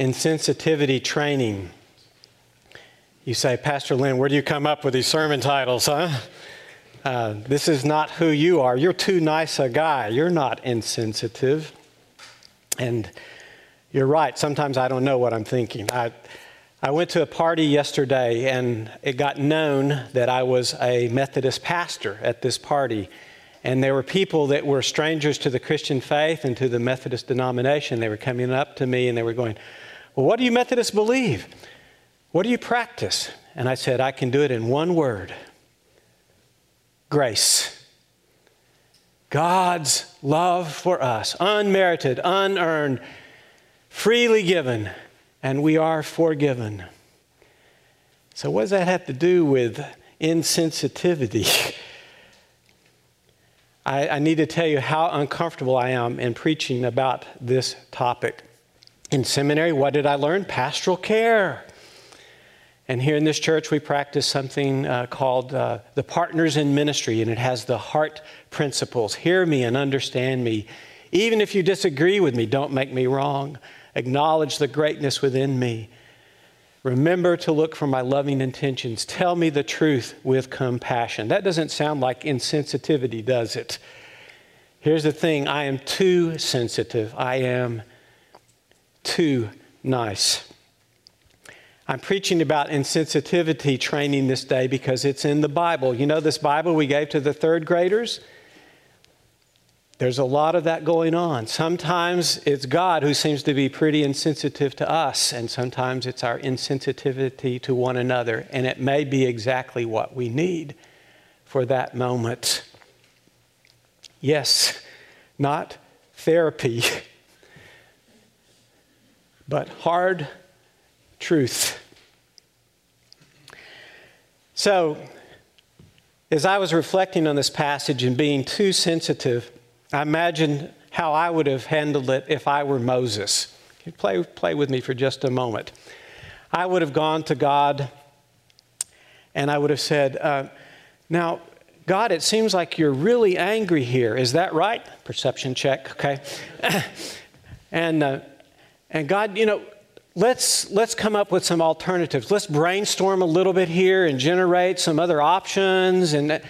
insensitivity training. You say, Pastor Lynn, where do you come up with these sermon titles, huh? Uh, this is not who you are. You're too nice a guy. You're not insensitive. And you're right. Sometimes I don't know what I'm thinking. I, I went to a party yesterday and it got known that I was a Methodist pastor at this party. And there were people that were strangers to the Christian faith and to the Methodist denomination. They were coming up to me and they were going, Well, what do you Methodists believe? What do you practice? And I said, I can do it in one word grace. God's love for us, unmerited, unearned, freely given, and we are forgiven. So, what does that have to do with insensitivity? I, I, need to tell you how uncomfortable I am in preaching about this topic. In seminary, what did I learn? Pastoral care. And here in this church, we practice something uh, called uh, the Partners in Ministry, and it has the heart principles. Hear me and understand me. Even if you disagree with me, don't make me wrong. Acknowledge the greatness within me. Remember to look for my loving intentions. Tell me the truth with compassion. That doesn't sound like insensitivity, does it? Here's the thing I am too sensitive. I am too nice. I'm preaching about insensitivity training this day because it's in the Bible. You know, this Bible we gave to the third graders? There's a lot of that going on. Sometimes it's God who seems to be pretty insensitive to us, and sometimes it's our insensitivity to one another, and it may be exactly what we need for that moment. Yes, not therapy, but hard truth. So, as I was reflecting on this passage and being too sensitive, I imagined how I would have handled it if I were Moses. Play, play with me for just a moment. I would have gone to God and I would have said, uh, Now, God, it seems like you're really angry here. Is that right? Perception check, okay? and, uh, and God, you know, let's, let's come up with some alternatives. Let's brainstorm a little bit here and generate some other options. And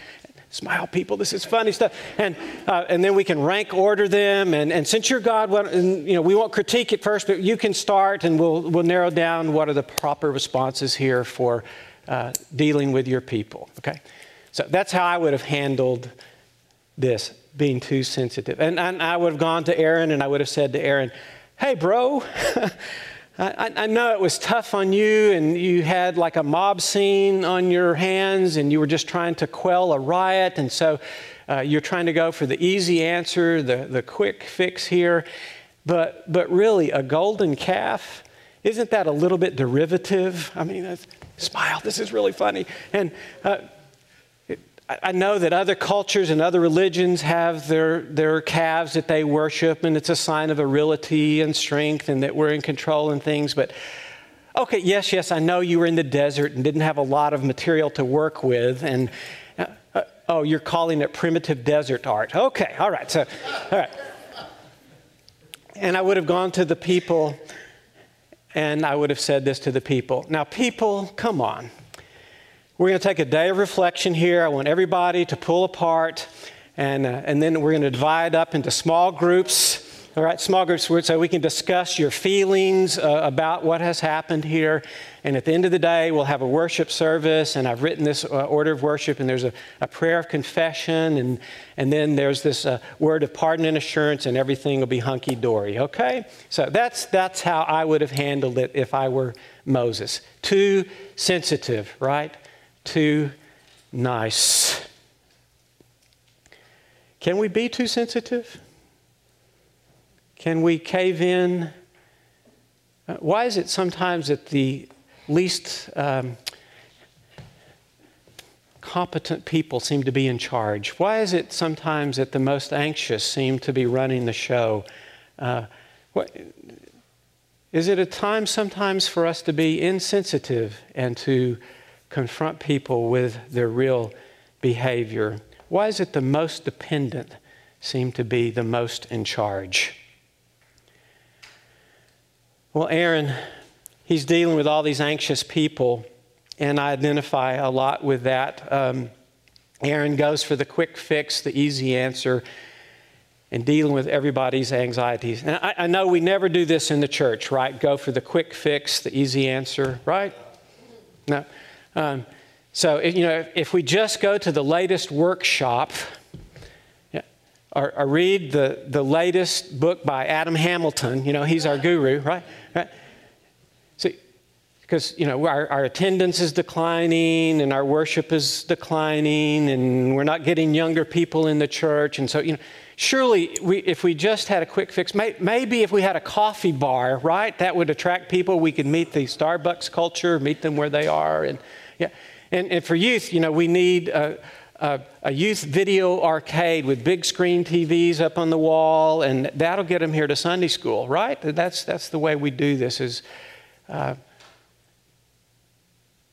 smile, people, this is funny stuff. And, uh, and then we can rank order them. And, and since you're God, well, and, you know, we won't critique it first, but you can start and we'll, we'll narrow down what are the proper responses here for uh, dealing with your people. Okay? So that's how I would have handled this, being too sensitive. And, and I would have gone to Aaron and I would have said to Aaron, hey, bro, I, I, know it was tough on you, and you had like a mob scene on your hands, and you were just trying to quell a riot, and so uh, you're trying to go for the easy answer, the, the quick fix here. But, but really, a golden calf, isn't that a little bit derivative? I mean, smile, this is really funny. And uh, I know that other cultures and other religions have their, their calves that they worship, and it's a sign of virility and strength and that we're in control and things. But okay, yes, yes, I know you were in the desert and didn't have a lot of material to work with. And uh, oh, you're calling it primitive desert art. Okay, all right. So, all right. And I would have gone to the people and I would have said this to the people. Now, people, come on. We're going to take a day of reflection here. I want everybody to pull apart, and, uh, and then we're going to divide up into small groups. All right, small groups so we can discuss your feelings uh, about what has happened here. And at the end of the day, we'll have a worship service. And I've written this uh, order of worship, and there's a, a, prayer of confession, and, and then there's this uh, word of pardon and assurance, and everything will be hunky dory. Okay? So that's, that's how I would have handled it if I were Moses. Too sensitive, right? Too nice. Can we be too sensitive? Can we cave in? Uh, why is it sometimes that the least um, competent people seem to be in charge? Why is it sometimes that the most anxious seem to be running the show? Uh, what, is it a time sometimes for us to be insensitive and to confront people with their real behavior? Why is it the most dependent seem to be the most in charge? Well, Aaron, he's dealing with all these anxious people, and I identify a lot with that. Um, Aaron goes for the quick fix, the easy answer, and dealing with everybody's anxieties. And I, I, know we never do this in the church, right? Go for the quick fix, the easy answer, right? No. Um, so, you know, if we just go to the latest workshop, or, or, read the, the latest book by Adam Hamilton, you know, he's our guru, right? right? See, because, you know, our, our attendance is declining and our worship is declining and we're not getting younger people in the church. And so, you know, surely we, if we just had a quick fix, may, maybe if we had a coffee bar, right, that would attract people. We could meet the Starbucks culture, meet them where they are. And, yeah. and, and for youth, you know, we need. Uh, a, a, youth video arcade with big screen TVs up on the wall, and that'll get them here to Sunday school, right? That's, that's the way we do this. Is uh,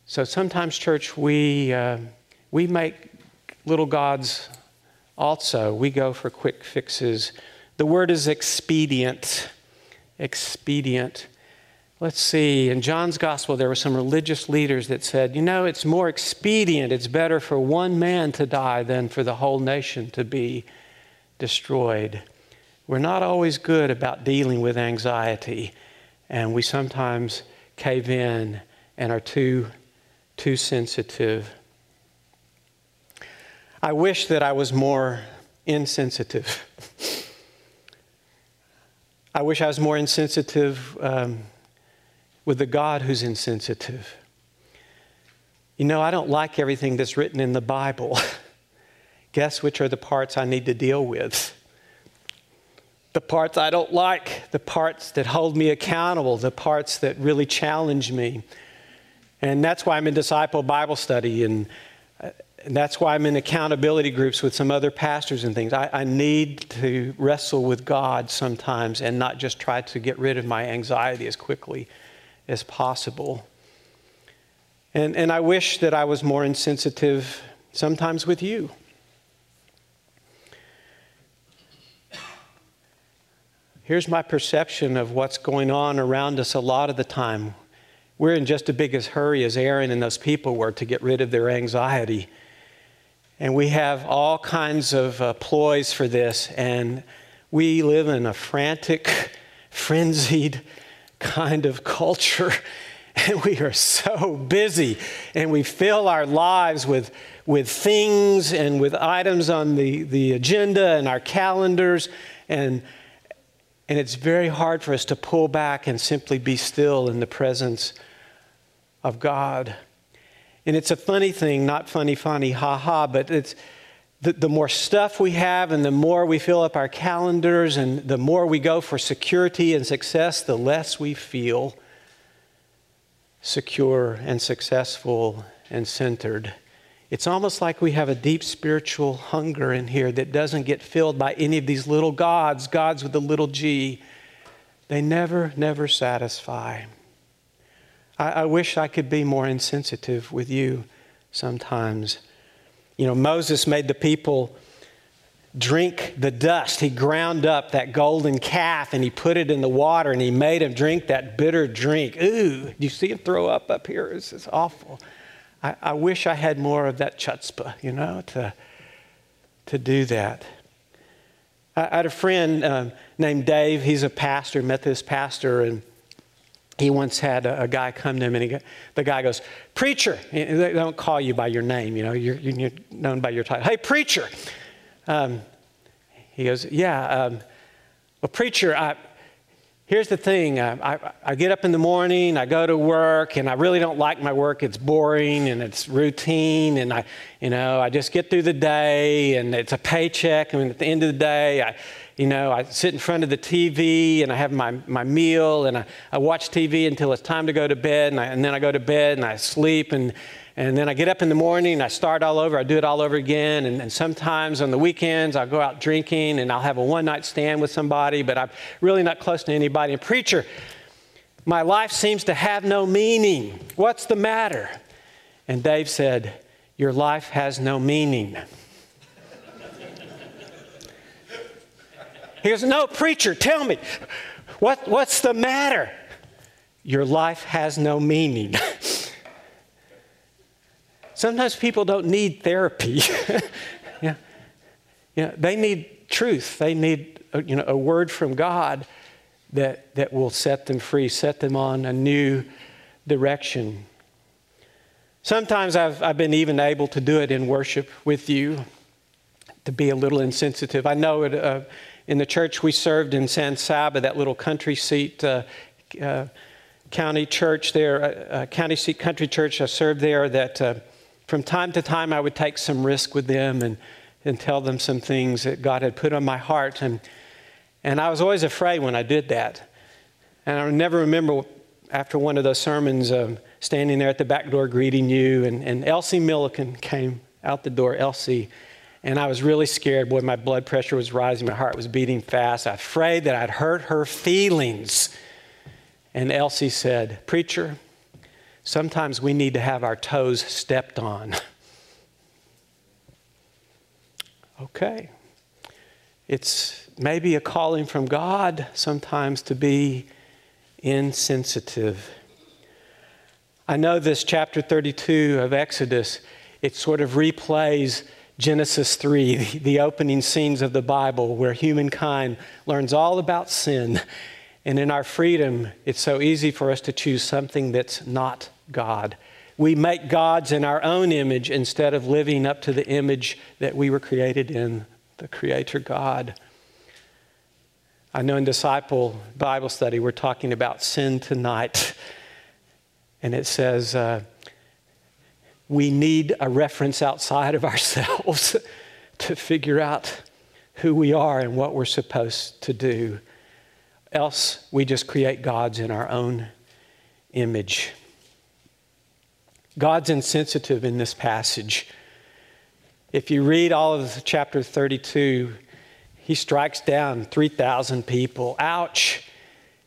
so sometimes, church, we uh, we make little gods. Also, we go for quick fixes. The word is expedient. Expedient. Let's see, in John's gospel, there were some religious leaders that said, you know, it's more expedient, it's better for one man to die than for the whole nation to be destroyed. We're not always good about dealing with anxiety, and we sometimes cave in and are too, too sensitive. I wish that I was more insensitive. I wish I was more insensitive. Um, with the God who's insensitive. You know, I don't like everything that's written in the Bible. Guess which are the parts I need to deal with? The parts I don't like, the parts that hold me accountable, the parts that really challenge me. And that's why I'm in disciple Bible study, and, and that's why I'm in accountability groups with some other pastors and things. I, I need to wrestle with God sometimes and not just try to get rid of my anxiety as quickly as possible. And, and I wish that I was more insensitive sometimes with you. Here's my perception of what's going on around us a lot of the time. We're in just as big a hurry as Aaron and those people were to get rid of their anxiety. And we have all kinds of uh, ploys for this, and we live in a frantic, frenzied, kind of culture. And we are so busy and we fill our lives with, with things and with items on the, the agenda and our calendars. And, and it's very hard for us to pull back and simply be still in the presence of God. And it's a funny thing, not funny, funny, ha ha, but it's, the, the more stuff we have and the more we fill up our calendars and the more we go for security and success, the less we feel secure and successful and centered. It's almost like we have a deep spiritual hunger in here that doesn't get filled by any of these little gods, gods with a little g. They never, never satisfy. I, I wish I could be more insensitive with you sometimes. You know, Moses made the people drink the dust. He ground up that golden calf and he put it in the water and he made them drink that bitter drink. Ooh, do you see him throw up up here? This is awful. I, I wish I had more of that chutzpah, you know, to, to do that. I, I had a friend um, named Dave. He's a pastor, Methodist pastor, and he once had a, a, guy come to him and he, the guy goes, Preacher. They don't call you by your name, you know, you're, you're known by your title. Hey, preacher. Um, he goes, Yeah, um, well, preacher, I, here's the thing I, I, I, get up in the morning, I go to work, and I really don't like my work. It's boring and it's routine, and I, you know, I just get through the day and it's a paycheck. And at the end of the day, I, you know, I sit in front of the TV and I have my, my meal and I, I watch TV until it's time to go to bed and, I, and then I go to bed and I sleep and, and then I get up in the morning and I start all over. I do it all over again. And, and sometimes on the weekends, I'll go out drinking and I'll have a one night stand with somebody, but I'm really not close to anybody. And preacher, my life seems to have no meaning. What's the matter? And Dave said, Your life has no meaning. He goes, No, preacher, tell me, what, what's the matter? your life has no meaning. Sometimes people don't need therapy. yeah. Yeah, they need truth. They need a, you know, a word from God that, that will set them free, set them on a new direction. Sometimes I've, I've been even able to do it in worship with you, to be a little insensitive. I know it, uh, in the church we served in San Saba, that little country seat uh, uh, county church there, uh, uh, county seat country church I served there, that uh, from time to time I would take some risk with them and, and tell them some things that God had put on my heart. And, and I was always afraid when I did that. And I never remember after one of those sermons um, standing there at the back door greeting you, and, and Elsie Milliken came out the door, Elsie. And I was really scared. Boy, my blood pressure was rising, my heart was beating fast. I afraid that I'd hurt her feelings. And Elsie said, Preacher, sometimes we need to have our toes stepped on. okay. It's maybe a calling from God sometimes to be insensitive. I know this chapter 32 of Exodus, it sort of replays Genesis 3, the opening scenes of the Bible, where humankind learns all about sin. And in our freedom, it's so easy for us to choose something that's not God. We make gods in our own image instead of living up to the image that we were created in, the Creator God. I know in Disciple Bible Study, we're talking about sin tonight. And it says, uh, we need a reference outside of ourselves to figure out who we are and what we're supposed to do. Else, we just create gods in our own image. God's insensitive in this passage. If you read all of chapter 32, he strikes down 3,000 people. Ouch!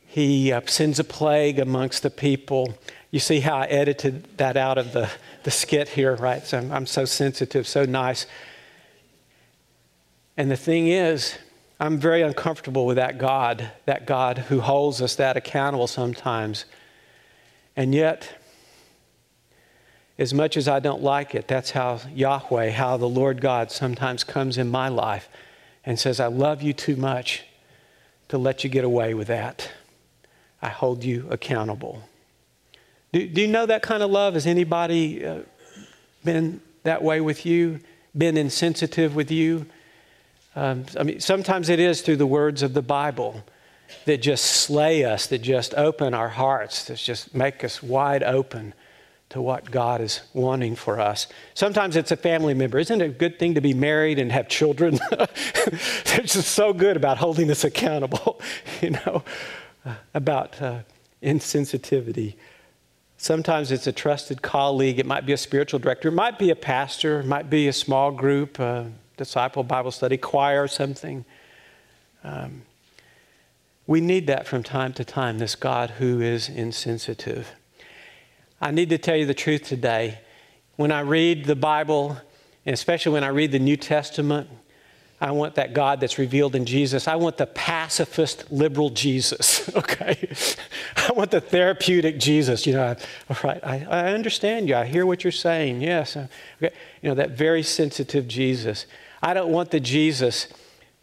He uh, sends a plague amongst the people. You see how I edited that out of the the skit here, right? So I'm, I'm so sensitive, so nice. And the thing is, I'm very uncomfortable with that God, that God who holds us that accountable sometimes. And yet, as much as I don't like it, that's how Yahweh, how the Lord God sometimes comes in my life and says, I love you too much to let you get away with that. I hold you accountable. Do, do you know that kind of love? Has anybody uh, been that way with you? Been insensitive with you? Um, I mean, sometimes it is through the words of the Bible that just slay us, that just open our hearts, that just make us wide open to what God is wanting for us. Sometimes it's a family member. Isn't it a good thing to be married and have children? They're just so good about holding us accountable, you know, uh, about uh, insensitivity. Sometimes it's a trusted colleague, it might be a spiritual director, it might be a pastor, it might be a small group, a disciple Bible study, choir, something. Um, we need that from time to time, this God who is insensitive. I need to tell you the truth today. When I read the Bible, and especially when I read the New Testament, I want that God that's revealed in Jesus. I want the pacifist liberal Jesus, okay? I want the therapeutic Jesus. You know, all right, I, I understand you. I hear what you're saying. Yes. Uh, okay. You know, that very sensitive Jesus. I don't want the Jesus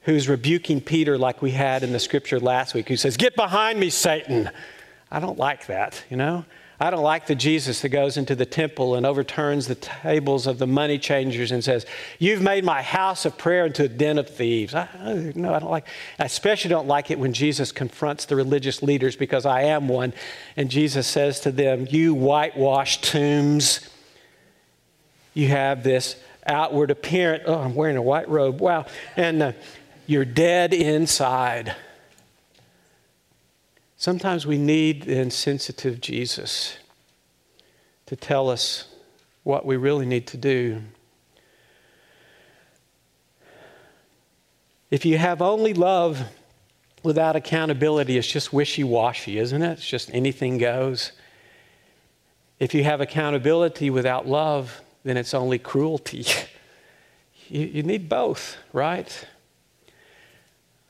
who's rebuking Peter like we had in the scripture last week, who says, Get behind me, Satan. I don't like that, you know? I don't like the Jesus that goes into the temple and overturns the tables of the money changers and says, You've made my house of prayer into a den of thieves. I, no, I don't like I especially don't like it when Jesus confronts the religious leaders because I am one. And Jesus says to them, You whitewashed tombs, you have this outward appearance. Oh, I'm wearing a white robe. Wow. And uh, you're dead inside. Sometimes we need the insensitive Jesus to tell us what we really need to do. If you have only love without accountability, it's just wishy washy, isn't it? It's just anything goes. If you have accountability without love, then it's only cruelty. you, you, need both, right?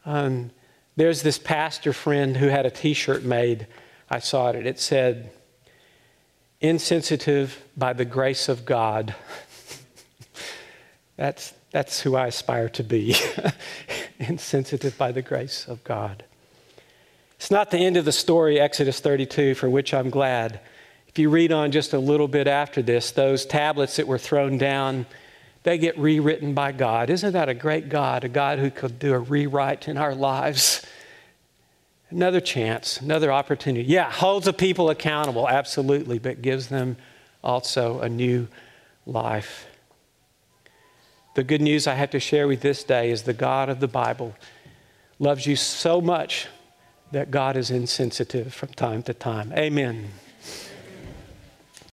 Um, there's this pastor friend who had a t shirt made I saw it. It said, insensitive by the grace of God. that's, that's who I aspire to be. insensitive by the grace of God. It's not the end of the story, Exodus 32, for which I'm glad. If you read on just a little bit after this, those tablets that were thrown down, they get rewritten by God. Isn't that a great God, a God who could do a rewrite in our lives? Another chance, another opportunity. Yeah, holds the people accountable, absolutely, but gives them also a new life. The good news I have to share with this day is the God of the Bible loves you so much that God is insensitive from time to time. Amen.